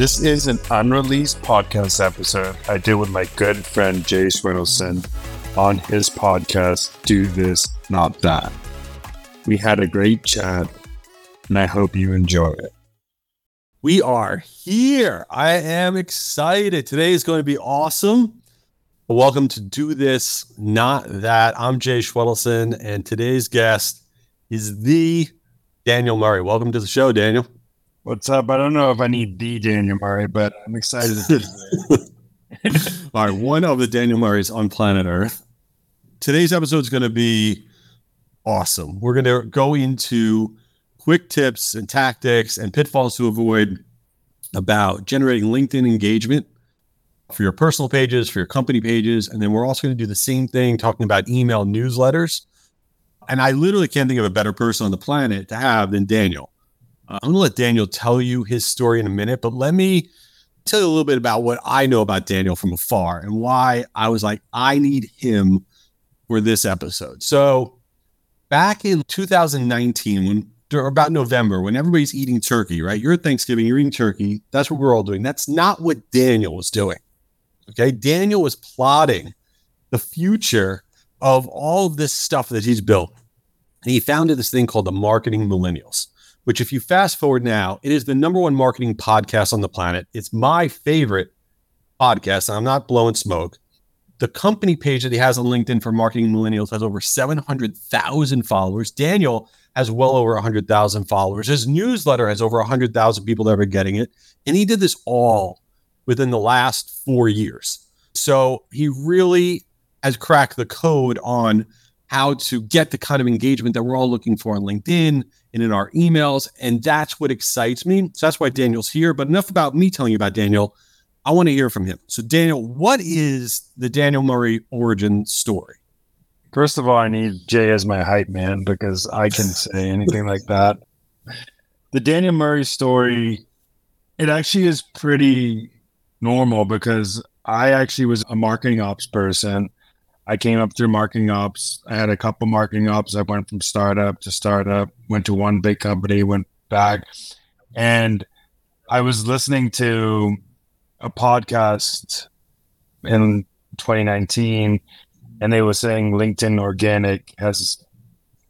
This is an unreleased podcast episode I did with my good friend Jay Schwedelson on his podcast, Do This, Not That. We had a great chat, and I hope you enjoy it. We are here. I am excited. Today is going to be awesome. Welcome to Do This, Not That. I'm Jay Schwedelson, and today's guest is the Daniel Murray. Welcome to the show, Daniel. What's up? I don't know if I need the Daniel Murray, but I'm excited to All right, one of the Daniel Murrays on planet Earth. Today's episode is going to be awesome. We're going to go into quick tips and tactics and pitfalls to avoid about generating LinkedIn engagement for your personal pages, for your company pages. And then we're also going to do the same thing talking about email newsletters. And I literally can't think of a better person on the planet to have than Daniel. Uh, I'm going to let Daniel tell you his story in a minute, but let me tell you a little bit about what I know about Daniel from afar and why I was like, I need him for this episode. So, back in 2019, when about November, when everybody's eating turkey, right? You're Thanksgiving, you're eating turkey. That's what we're all doing. That's not what Daniel was doing. Okay. Daniel was plotting the future of all of this stuff that he's built. And he founded this thing called the Marketing Millennials which, if you fast forward now, it is the number one marketing podcast on the planet. It's my favorite podcast, and I'm not blowing smoke. The company page that he has on LinkedIn for marketing millennials has over 700,000 followers. Daniel has well over 100,000 followers. His newsletter has over 100,000 people that are getting it. And he did this all within the last four years. So he really has cracked the code on how to get the kind of engagement that we're all looking for on LinkedIn and in our emails. And that's what excites me. So that's why Daniel's here. But enough about me telling you about Daniel. I want to hear from him. So, Daniel, what is the Daniel Murray origin story? First of all, I need Jay as my hype man because I can say anything like that. The Daniel Murray story, it actually is pretty normal because I actually was a marketing ops person I came up through marketing ops. I had a couple marketing ops. I went from startup to startup, went to one big company, went back. And I was listening to a podcast in 2019 and they were saying LinkedIn organic has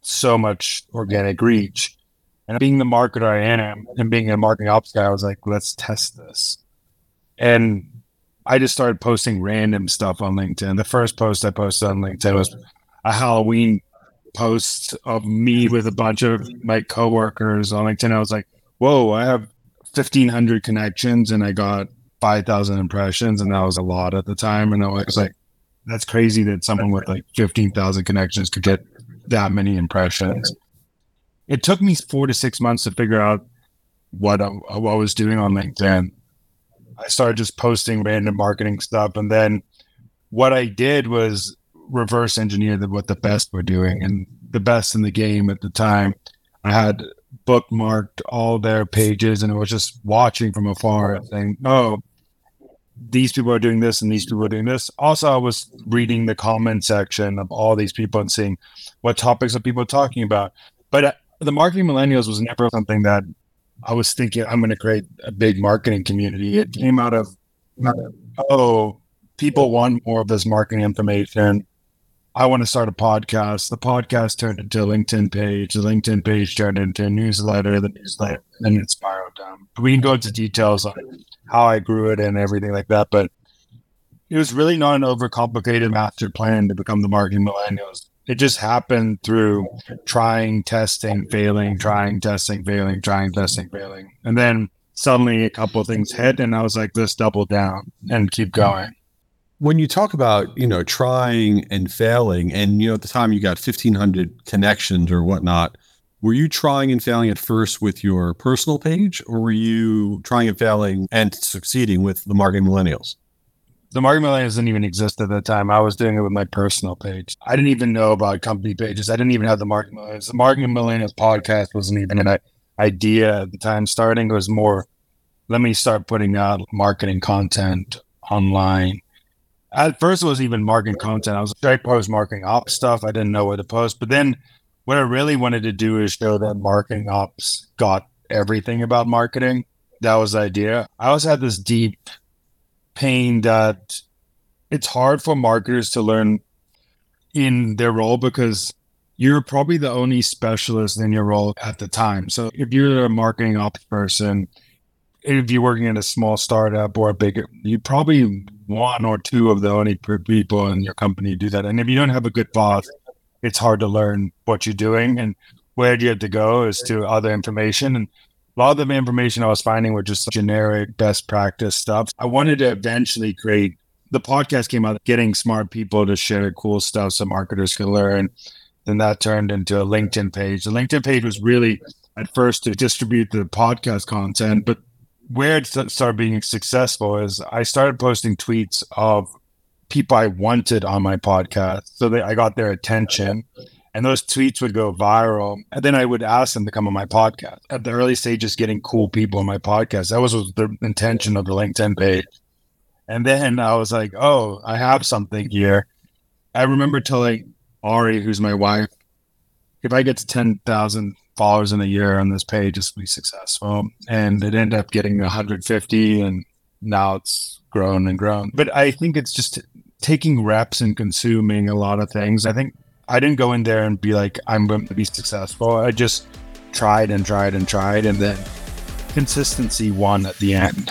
so much organic reach. And being the marketer I am and being a marketing ops guy, I was like, let's test this. And I just started posting random stuff on LinkedIn. The first post I posted on LinkedIn was a Halloween post of me with a bunch of my coworkers on LinkedIn. I was like, whoa, I have 1,500 connections and I got 5,000 impressions. And that was a lot at the time. And I was like, that's crazy that someone with like 15,000 connections could get that many impressions. It took me four to six months to figure out what I, what I was doing on LinkedIn. I started just posting random marketing stuff. And then what I did was reverse engineer the, what the best were doing. And the best in the game at the time, I had bookmarked all their pages and I was just watching from afar saying, oh, these people are doing this and these people are doing this. Also, I was reading the comment section of all these people and seeing what topics are people talking about. But uh, the marketing millennials was never something that I was thinking I'm going to create a big marketing community. It came out of, oh, people want more of this marketing information. I want to start a podcast. The podcast turned into a LinkedIn page. The LinkedIn page turned into a newsletter. The newsletter, and it spiraled down. We can go into details on how I grew it and everything like that. But it was really not an overcomplicated master plan to become the marketing millennials it just happened through trying, testing, failing, trying, testing, failing, trying, testing, failing. And then suddenly a couple things hit and I was like, let's double down and keep going. When you talk about, you know, trying and failing, and you know, at the time you got 1500 connections or whatnot, were you trying and failing at first with your personal page or were you trying and failing and succeeding with the marketing millennials? The marketing millennials didn't even exist at the time. I was doing it with my personal page. I didn't even know about company pages. I didn't even have the marketing millennials. The marketing millennials podcast wasn't even an idea at the time. Starting it was more, let me start putting out marketing content online. At first, it was even marketing content. I was I post marketing ops stuff. I didn't know what to post, but then what I really wanted to do is show that marketing ops got everything about marketing. That was the idea. I also had this deep pain that it's hard for marketers to learn in their role because you're probably the only specialist in your role at the time. So if you're a marketing ops person, if you're working in a small startup or a big, you probably one or two of the only people in your company do that. And if you don't have a good boss, it's hard to learn what you're doing and where you have to go is to other information. And a lot of the information I was finding were just generic best practice stuff. I wanted to eventually create the podcast came out getting smart people to share cool stuff so marketers could learn. Then that turned into a LinkedIn page. The LinkedIn page was really at first to distribute the podcast content, but where it started being successful is I started posting tweets of people I wanted on my podcast. So that I got their attention and those tweets would go viral. And then I would ask them to come on my podcast. At the early stages, getting cool people on my podcast. That was, the intention of the LinkedIn page. And then I was like, oh, I have something here. I remember telling Ari, who's my wife, if I get to 10,000 followers in a year on this page, it's be successful. And it ended up getting 150 and now it's grown and grown. But I think it's just taking reps and consuming a lot of things. I think I didn't go in there and be like, I'm going to be successful. I just tried and tried and tried. And then consistency won at the end.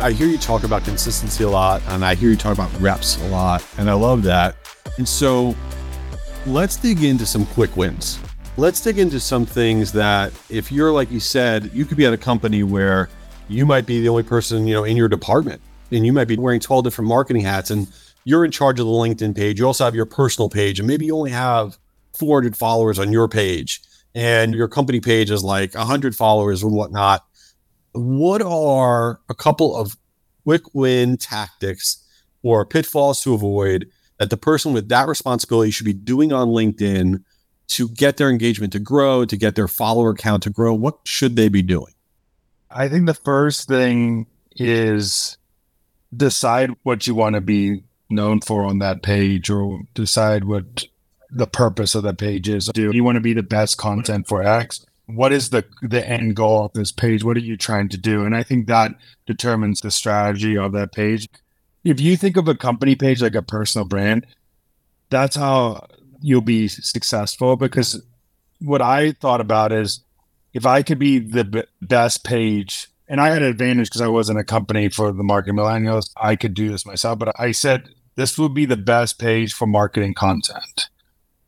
I hear you talk about consistency a lot, and I hear you talk about reps a lot, and I love that. And so let's dig into some quick wins. Let's dig into some things that, if you're like you said, you could be at a company where you might be the only person, you know, in your department and you might be wearing 12 different marketing hats and you're in charge of the LinkedIn page. You also have your personal page, and maybe you only have 400 followers on your page, and your company page is like 100 followers and whatnot. What are a couple of quick win tactics or pitfalls to avoid that the person with that responsibility should be doing on LinkedIn to get their engagement to grow, to get their follower count to grow? What should they be doing? I think the first thing is decide what you want to be known for on that page or decide what the purpose of the page is. Do you want to be the best content for X? What is the the end goal of this page? What are you trying to do? And I think that determines the strategy of that page. If you think of a company page like a personal brand, that's how you'll be successful because what I thought about is if I could be the b- best page and I had an advantage because I wasn't a company for the marketing millennials. I could do this myself, but I said this would be the best page for marketing content.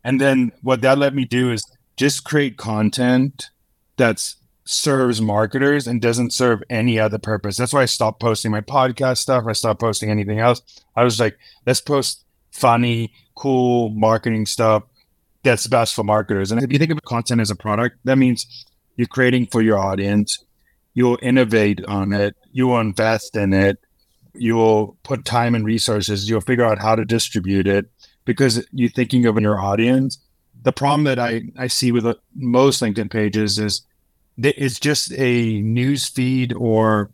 And then what that let me do is just create content that serves marketers and doesn't serve any other purpose. That's why I stopped posting my podcast stuff. I stopped posting anything else. I was like, let's post funny, cool marketing stuff that's best for marketers. And if you think of content as a product, that means you're creating for your audience you'll innovate on it, you will invest in it, you will put time and resources, you'll figure out how to distribute it because you're thinking of your audience. The problem that I, I see with most LinkedIn pages is it's just a news feed or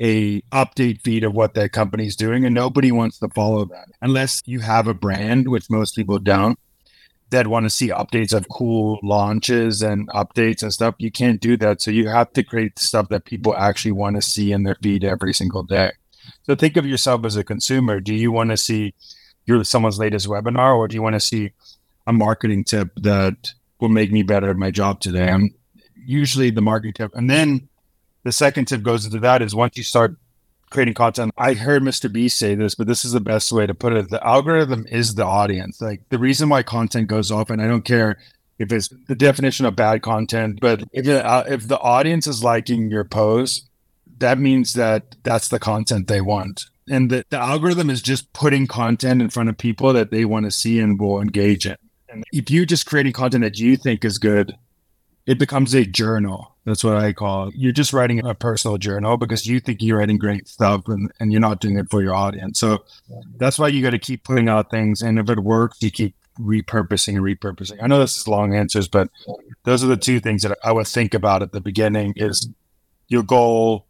a update feed of what that company's doing and nobody wants to follow that unless you have a brand which most people don't that want to see updates of cool launches and updates and stuff. You can't do that. So you have to create stuff that people actually want to see in their feed every single day. So think of yourself as a consumer. Do you want to see your someone's latest webinar or do you want to see a marketing tip that will make me better at my job today? I'm usually the marketing tip. And then the second tip goes into that is once you start creating content. I heard Mr. B say this, but this is the best way to put it. The algorithm is the audience. Like the reason why content goes off, and I don't care if it's the definition of bad content, but if uh, if the audience is liking your post, that means that that's the content they want. And the, the algorithm is just putting content in front of people that they want to see and will engage in. And if you're just creating content that you think is good, it becomes a journal That's what I call it. You're just writing a personal journal because you think you're writing great stuff and, and you're not doing it for your audience. So that's why you got to keep putting out things. And if it works, you keep repurposing and repurposing. I know this is long answers, but those are the two things that I would think about at the beginning is your goal,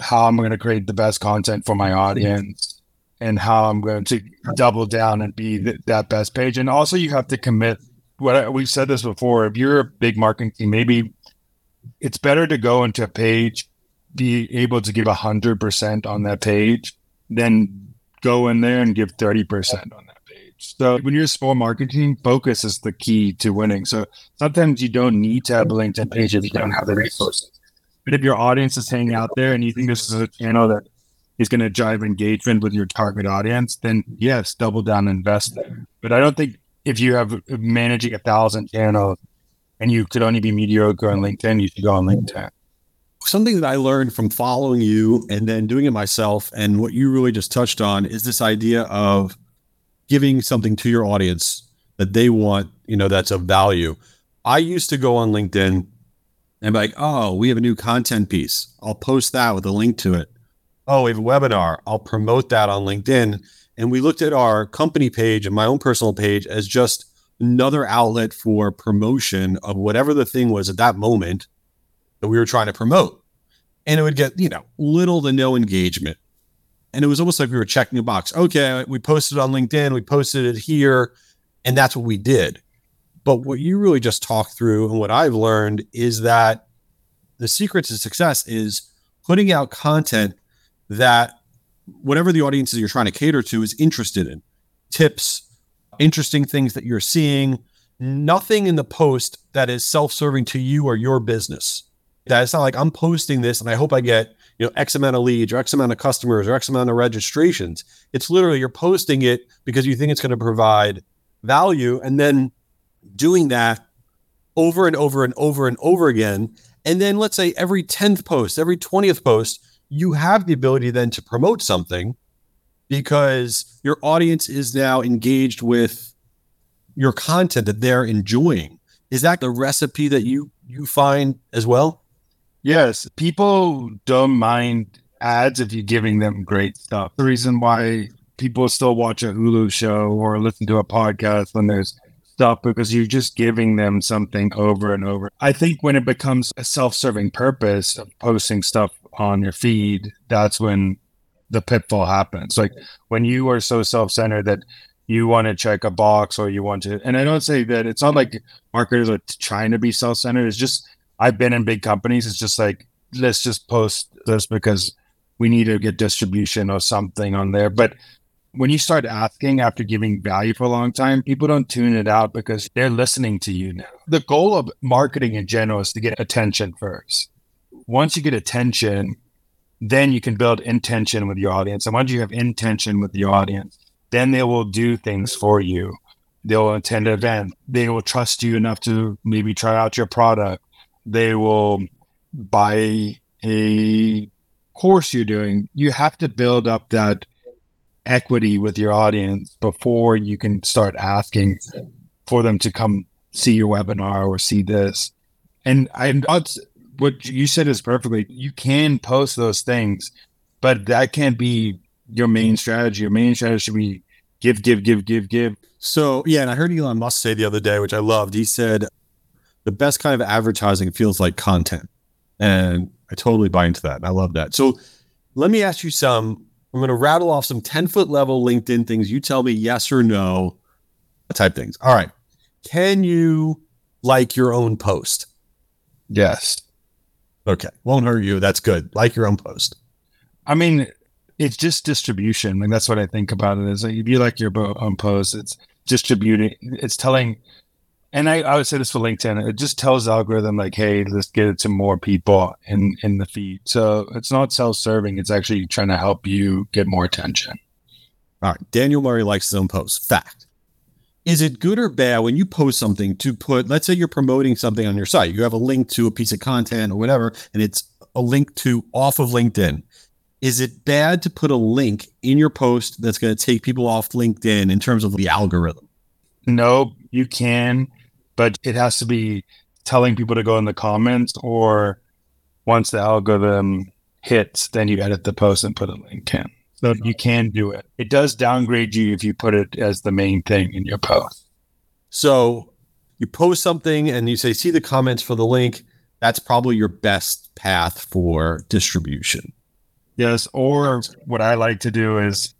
how I'm going to create the best content for my audience and how I'm going to double down and be th- that best page. And also you have to commit what I, we've said this before. If you're a big marketing team, maybe it's better to go into a page, be able to give a hundred percent on that page than go in there and give 30% on that page. so when you're small marketing, focus is the key to winning. So sometimes you don't need to have a LinkedIn page if you don't have the resources. But if your audience is hanging out there and you think this is a channel that is going to drive engagement with your target audience, then yes, double down and invest there. But I don't think if you have managing a thousand channels and you could only be mediocre on LinkedIn, you should go on LinkedIn. Something that I learned from following you and then doing it myself, and what you really just touched on is this idea of giving something to your audience that they want, you know, that's of value. I used to go on LinkedIn and be like, oh, we have a new content piece. I'll post that with a link to it. Oh, we have a webinar. I'll promote that on LinkedIn. And we looked at our company page and my own personal page as just another outlet for promotion of whatever the thing was at that moment that we were trying to promote. And it would get, you know, little to no engagement. And it was almost like we were checking a box. Okay, we posted on LinkedIn, we posted it here, and that's what we did. But what you really just talked through and what I've learned is that the secret to success is putting out content that whatever the audiences you're trying to cater to is interested in. Tips, interesting things that you're seeing, nothing in the post that is self-serving to you or your business. That it's not like I'm posting this and I hope I get you know x amount of leads or x amount of customers or x amount of registrations. It's literally you're posting it because you think it's going to provide value and then doing that over and over and over and over again. And then let's say every 10th post every 20th post you have the ability then to promote something because your audience is now engaged with your content that they're enjoying is that the recipe that you you find as well Yes, people don't mind ads if you're giving them great stuff. The reason why people still watch a Hulu show or listen to a podcast when there's stuff because you're just giving them something over and over. I think when it becomes a self-serving purpose of posting stuff on your feed, that's when the pitfall happens. Like when you are so self-centered that you want to check a box or you want to and I don't say that it's not like marketers are trying to be self-centered. It's just I've been in big companies. It's just like, let's just post this because we need to get distribution or something on there. But when you start asking after giving value for a long time, people don't tune it out because they're listening to you now. The goal of marketing in general is to get attention first. Once you get attention, then you can build intention with your audience. And once you have intention with your audience, then they will do things for you. They'll attend an event. They will trust you enough to maybe try out your product they will buy a course you're doing. You have to build up that equity with your audience before you can start asking for them to come see your webinar or see this. And I'm not what you said is perfectly. You can post those things, but that can't be your main strategy. Your main strategy should be give, give, give, give, give. So yeah, and I heard Elon Musk say the other day, which I loved. He said the best kind of advertising feels like content. And I totally buy into that. I love that. So let me ask you some. I'm going to rattle off some 10 foot level LinkedIn things. You tell me yes or no type things. All right. Can you like your own post? Yes. Okay. Won't hurt you. That's good. Like your own post. I mean, it's just distribution. Like that's what I think about it is like if you like your own post, it's distributing, it's telling and I, I would say this for LinkedIn, it just tells the algorithm like, hey, let's get it to more people in in the feed. So it's not self-serving; it's actually trying to help you get more attention. All right, Daniel Murray likes his own post. Fact. Is it good or bad when you post something to put? Let's say you're promoting something on your site. You have a link to a piece of content or whatever, and it's a link to off of LinkedIn. Is it bad to put a link in your post that's going to take people off LinkedIn in terms of the algorithm? No, you can but it has to be telling people to go in the comments or once the algorithm hits, then you edit the post and put a link in. So you can do it. It does downgrade you if you put it as the main thing in your post. So you post something and you say, see the comments for the link. That's probably your best path for distribution. Yes. Or what I like to do is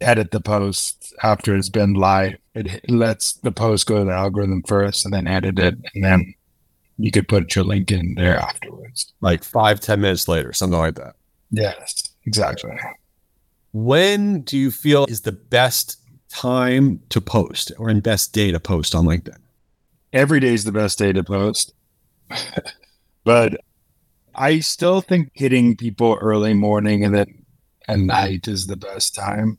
edit the post after it's been live. It lets the post go to the algorithm first and then edit it. And then you could put your link in there afterwards. Like five, ten minutes later, something like that. Yes, exactly. When do you feel is the best time to post or in best day to post on LinkedIn? Every day is the best day to post. but I still think hitting people early morning and then at night is the best time.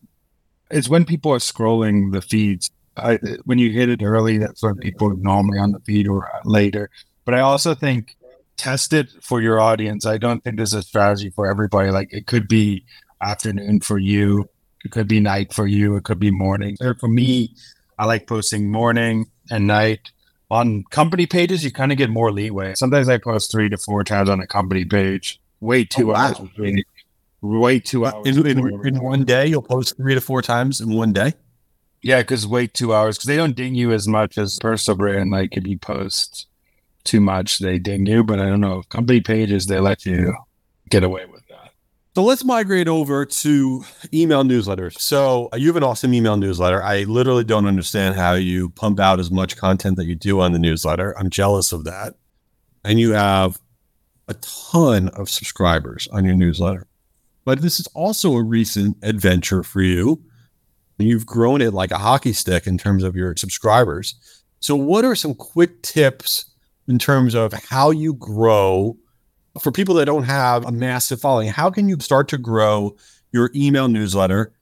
It's when people are scrolling the feeds. I, when you hit it early, that's when people are normally on the feed or later. But I also think test it for your audience. I don't think there's a strategy for everybody. Like it could be afternoon for you, it could be night for you, it could be morning. Or for me, I like posting morning and night. On company pages, you kind of get more leeway. Sometimes I post three to four times on a company page. Wait oh, two oh, wow. hours between wait two hours. In, in, in, one day, you'll post three to four times in one day. Yeah, because wait two hours because they don't ding you as much as personal brand. Like if you post too much, they ding you. But I don't know. Company pages, they let you get away with. So let's migrate over to email newsletters. So uh, you have an awesome email newsletter. I literally don't understand how you pump out as much content that you do on the newsletter. I'm jealous of that. And you have a ton of subscribers on your newsletter. But this is also a recent adventure for you. You've grown it like a hockey stick in terms of your subscribers. So, what are some quick tips in terms of how you grow for people that don't have a massive following. How can you start to grow your email newsletter?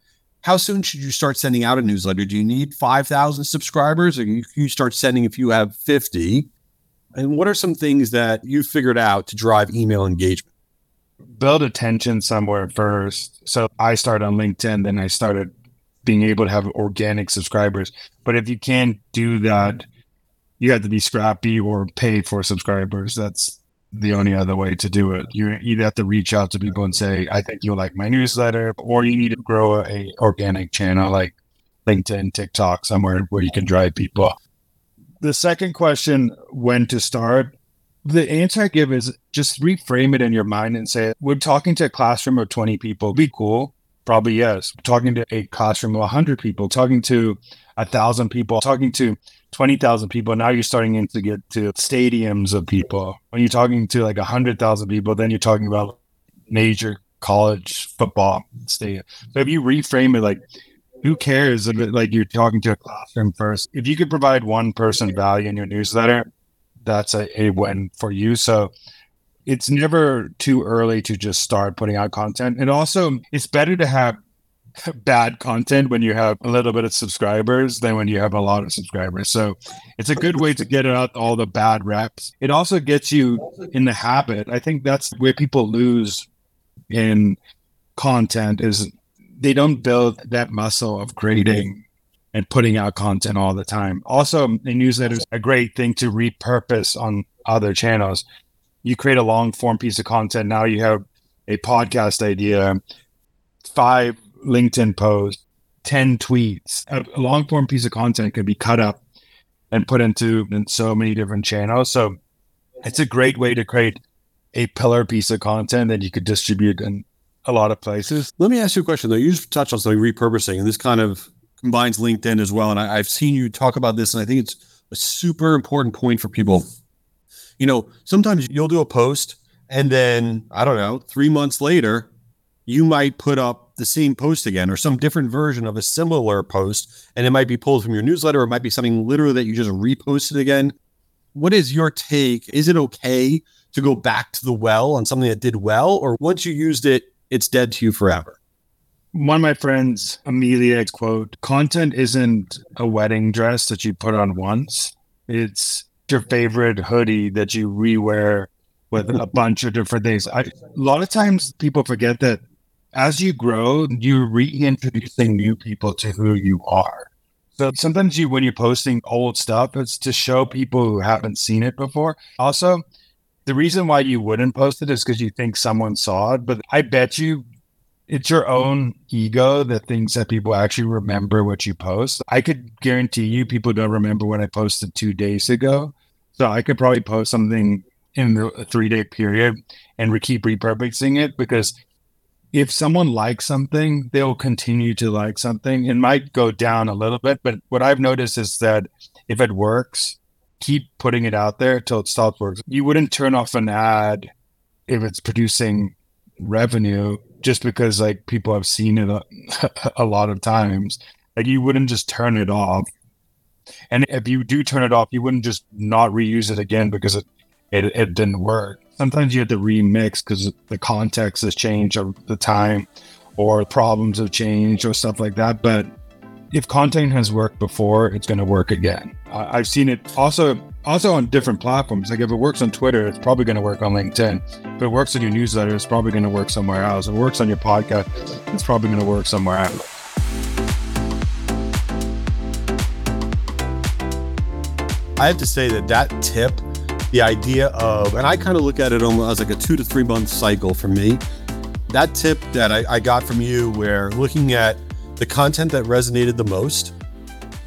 How soon should you start sending out a newsletter? Do you need 5,000 subscribers or can you start sending if you have 50? And what are some things that you figured out to drive email engagement? Build attention somewhere first. So I started on LinkedIn, then I started being able to have organic subscribers. But if you can't do that, you have to be scrappy or pay for subscribers. That's the only other way to do it. You either have to reach out to people and say, "I think you'll like my newsletter," or you need to grow a, organic channel like LinkedIn, TikTok, somewhere where you can drive people. The second question, when to start, the answer I give is just reframe it in your mind and say, "We're talking to a classroom of twenty people. Be cool." Probably yes. Talking to a classroom of 100 people, talking to a thousand people, talking to 20,000 people. Now you're starting to get to stadiums of people. When you're talking to like 100,000 people, then you're talking about major college football stadium. So if you reframe it like, who cares if it, like you're talking to a classroom first? If you could provide one person value in your newsletter, that's a, a win for you. So it's never too early to just start putting out content. And also, it's better to have bad content when you have a little bit of subscribers than when you have a lot of subscribers. So it's a good way to get out all the bad reps. It also gets you in the habit. I think that's where people lose in content is they don't build that muscle of creating and putting out content all the time. Also, a newsletter is a great thing to repurpose on other channels. You create a long form piece of content. Now you have a podcast idea, five LinkedIn posts, 10 tweets. A long form piece of content can be cut up and put into in so many different channels. So it's a great way to create a pillar piece of content that you could distribute in a lot of places. Let me ask you a question though. You just touched on something repurposing, and this kind of combines LinkedIn as well. And I, I've seen you talk about this, and I think it's a super important point for people. You know, sometimes you'll do a post, and then I don't know, three months later, you might put up the same post again or some different version of a similar post and it might be pulled from your newsletter or it might be something literally that you just reposted again. What is your take? Is it okay to go back to the well on something that did well or once you used it it's dead to you forever? One of my friends amelia quote content isn't a wedding dress that you put on once. It's your favorite hoodie that you rewear with a bunch of different things. I, a lot of times people forget that as you grow, you're reintroducing new people to who you are. So sometimes you, when you're posting old stuff, it's to show people who haven't seen it before. Also, the reason why you wouldn't post it is because you think someone saw it. But I bet you it's your own ego that thinks that people actually remember what you post. I could guarantee you people don't remember what I posted two days ago. So I could probably post something in the three day period and we keep repurposing it because if someone likes something, they'll continue to like something. It might go down a little bit, but what I've noticed is that if it works, keep putting it out there till it stops working. You wouldn't turn off an ad if it's producing revenue just because like people have seen it a, a lot of times. Like you wouldn't just turn it off. And if you do turn it off, you wouldn't just not reuse it again because it it, it didn't work. Sometimes you have to remix because the context has changed or the time or problems have changed or stuff like that. But if content has worked before, it's going to work again. I've seen it also also on different platforms. Like if it works on Twitter, it's probably going to work on LinkedIn. If it works on your newsletter, it's probably going to work somewhere else. If it works on your podcast, it's probably going to work somewhere else. I have to say that that tip, the idea of, and I kind of look at it almost as like a two to three month cycle for me. That tip that I, I got from you, where looking at the content that resonated the most,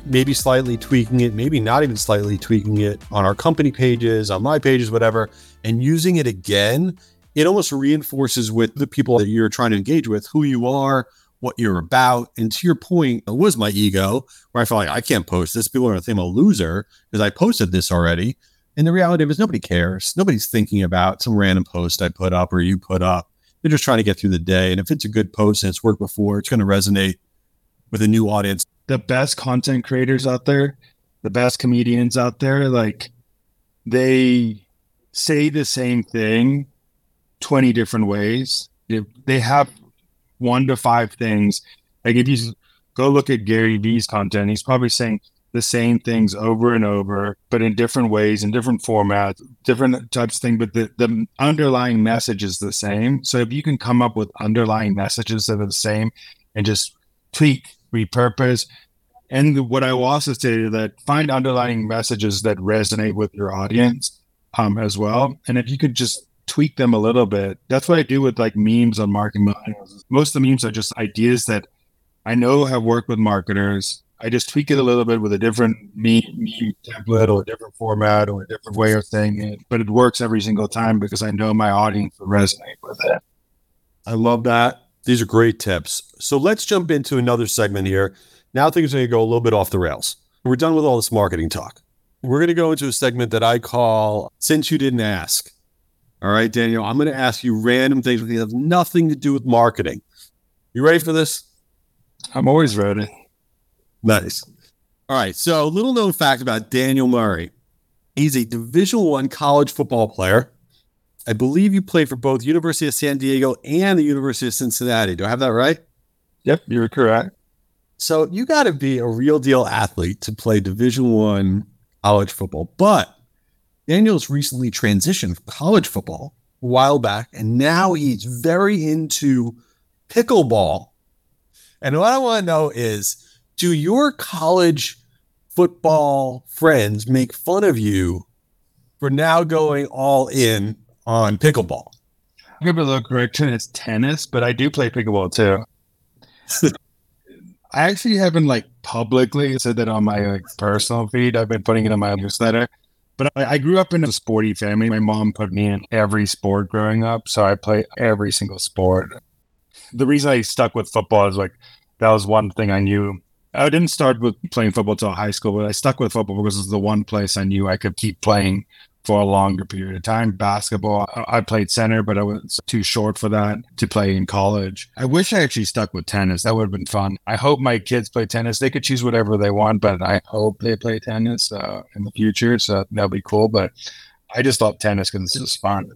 maybe slightly tweaking it, maybe not even slightly tweaking it on our company pages, on my pages, whatever, and using it again, it almost reinforces with the people that you're trying to engage with who you are, what you're about. And to your point, it was my ego where I felt like I can't post this. People are going to think I'm a loser because I posted this already. And the reality is nobody cares. Nobody's thinking about some random post I put up or you put up. They're just trying to get through the day. And if it's a good post and it's worked before, it's going to resonate with a new audience. The best content creators out there, the best comedians out there, like they say the same thing 20 different ways. They have one to five things. Like if you go look at Gary Vee's content, he's probably saying the same things over and over, but in different ways, in different formats, different types of things. But the, the underlying message is the same. So if you can come up with underlying messages that are the same and just tweak repurpose. And what I will also say is that find underlying messages that resonate with your audience um, as well. And if you could just tweak them a little bit, that's what I do with like memes on marketing. Most of the memes are just ideas that I know have worked with marketers. I just tweak it a little bit with a different meme, meme template or a different format or a different way of saying it, but it works every single time because I know my audience will resonate with it. I love that. These are great tips. So let's jump into another segment here. Now things are going to go a little bit off the rails. We're done with all this marketing talk. We're going to go into a segment that I call Since You Didn't Ask. All right, Daniel, I'm going to ask you random things that have nothing to do with marketing. You ready for this? I'm always ready. Nice. All right. So, little known fact about Daniel Murray. He's a Division One college football player. I believe you played for both University of San Diego and the University of Cincinnati. Do I have that right? Yep, you're correct. So you got to be a real deal athlete to play Division One college football. But Daniel's recently transitioned from college football a while back, and now he's very into pickleball. And what I want to know is, do your college football friends make fun of you for now going all in on pickleball. I give a little correction. It's tennis, but I do play pickleball too. I actually haven't like publicly said that on my like, personal feed. I've been putting it on my newsletter. But I, I, grew up in a sporty family. My mom put me in every sport growing up, so I play every single sport. The reason I stuck with football is like that was one thing I knew. I didn't start with playing football till high school, but I stuck with football because it was the one place I knew I could keep playing for a longer period of time. Basketball, I played center, but I was too short for that to play in college. I wish I actually stuck with tennis. That would have been fun. I hope my kids play tennis. They could choose whatever they want, but I hope they play tennis uh, in the future. So that'll be cool. But I just love tennis because it's just fun.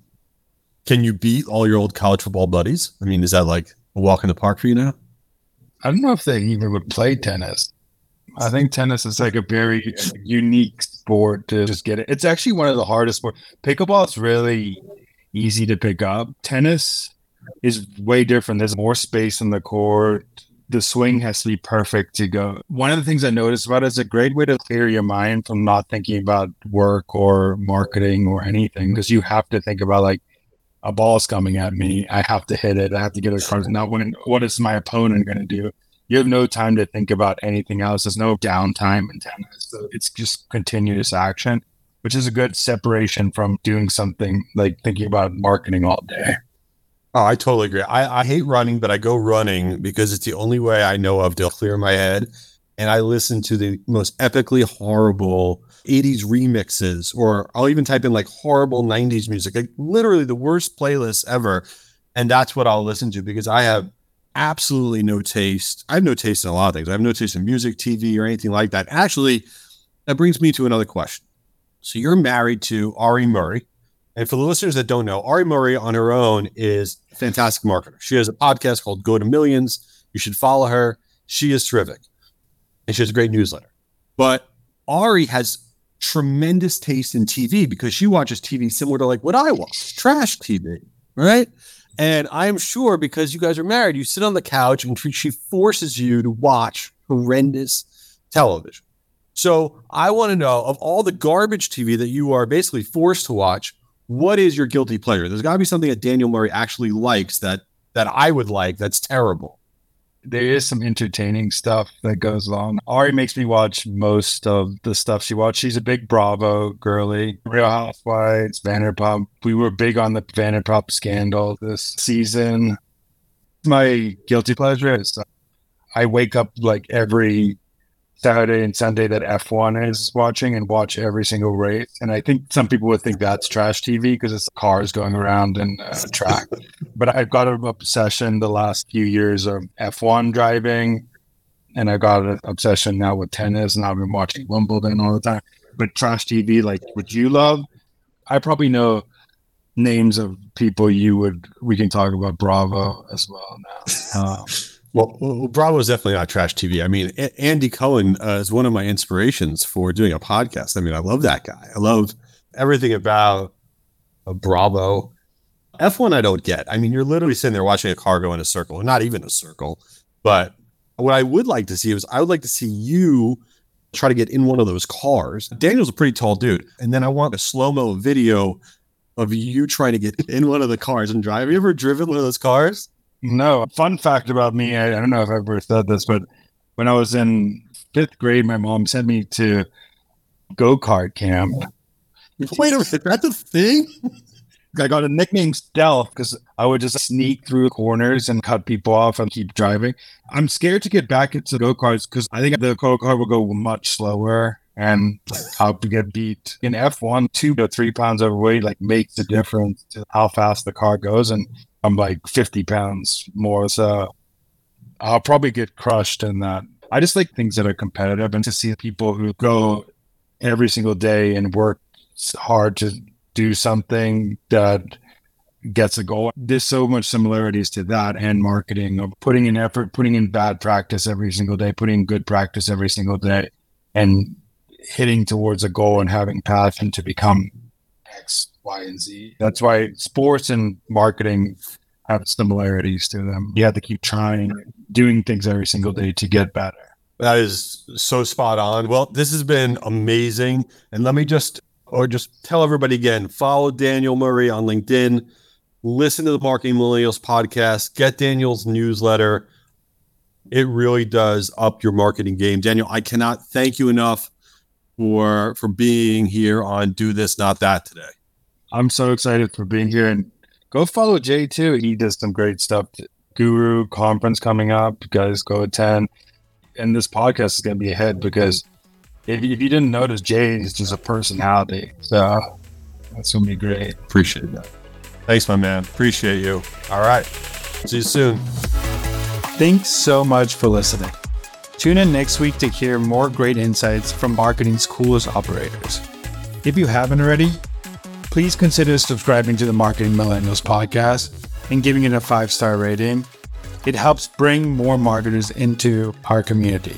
Can you beat all your old college football buddies? I mean, is that like a walk in the park for you now? I don't know if they even would play tennis. I think tennis is like a very unique sport to just get it. It's actually one of the hardest sports. Pickleball is really easy to pick up. Tennis is way different. There's more space on the court. the swing has to be perfect to go. One of the things I noticed about it is a great way to clear your mind from not thinking about work or marketing or anything because you have to think about like a ball's coming at me. I have to hit it. I have to get a card. Now, when what is my opponent going to do? You have no time to think about anything else. There's no downtime in tennis. So it's just continuous action, which is a good separation from doing something like thinking about marketing all day. Oh, I totally agree. I, I hate running, but I go running because it's the only way I know of to clear my head. And I listen to the most epically horrible 80s remixes, or I'll even type in like horrible 90s music, like literally the worst playlist ever. And that's what I'll listen to because I have absolutely no taste. I have no taste in a lot of things. I have no taste in music, TV, or anything like that. Actually, that brings me to another question. So you're married to Ari Murray. And for the listeners that don't know, Ari Murray on her own is a fantastic marketer. She has a podcast called Go to Millions. You should follow her. She is terrific. And she has a great newsletter. But Ari has tremendous taste in TV because she watches TV similar to like what I watch, trash TV, right? And I'm sure because you guys are married, you sit on the couch and she forces you to watch horrendous television. So I want to know of all the garbage TV that you are basically forced to watch, what is your guilty pleasure? There's got to be something that Daniel Murray actually likes that that I would like that's terrible there is some entertaining stuff that goes on. Ari makes me watch most of the stuff she watched. She's a big Bravo girly. Real Housewives, Vanderpump. We were big on the Vanderpump scandal this season. My guilty pleasure is uh, I wake up like every Saturday and Sunday that F1 is watching and watch every single race. And I think some people would think that's trash TV because it's cars going around and uh, track. but I've got an obsession the last few years of F1 driving. And I got an obsession now with tennis, and I've been watching Wimbledon all the time. But trash TV, like what you love, I probably know names of people you would. We can talk about Bravo as well now. Um, well, well, Bravo is definitely not trash TV. I mean, a- Andy Cohen uh, is one of my inspirations for doing a podcast. I mean, I love that guy. I love everything about uh, Bravo. F1, I don't get. I mean, you're literally sitting there watching a car go in a circle, not even a circle. But what I would like to see is I would like to see you try to get in one of those cars. Daniel's a pretty tall dude. And then I want a slow mo video of you trying to get in one of the cars and drive. Have you ever driven one of those cars? No. Fun fact about me, I, I don't know if I've ever said this, but when I was in fifth grade, my mom sent me to go kart camp. Wait a minute, that's a thing? I got a nickname Stealth because I would just sneak through corners and cut people off and keep driving. I'm scared to get back into go karts because I think the go kart will go much slower and I'll get beat. In F1, two to three pounds overweight like makes a difference to how fast the car goes. And I'm like 50 pounds more. So I'll probably get crushed in that. I just like things that are competitive and to see people who go every single day and work hard to do something that gets a goal. There's so much similarities to that and marketing of putting in effort, putting in bad practice every single day, putting in good practice every single day, and hitting towards a goal and having passion to become X, Y, and Z. That's why sports and marketing have similarities to them. You have to keep trying, doing things every single day to get better. That is so spot on. Well, this has been amazing. And let me just, or just tell everybody again follow Daniel Murray on LinkedIn, listen to the Marketing Millennials podcast, get Daniel's newsletter. It really does up your marketing game. Daniel, I cannot thank you enough for for being here on Do This Not That today. I'm so excited for being here and go follow Jay too. He does some great stuff. Guru conference coming up. You guys go attend. And this podcast is going to be ahead because if, if you didn't notice, Jay is just a personality. So that's going to be great. Appreciate that. Thanks, my man. Appreciate you. All right. See you soon. Thanks so much for listening. Tune in next week to hear more great insights from marketing's coolest operators. If you haven't already, please consider subscribing to the Marketing Millennials podcast and giving it a five star rating. It helps bring more marketers into our community.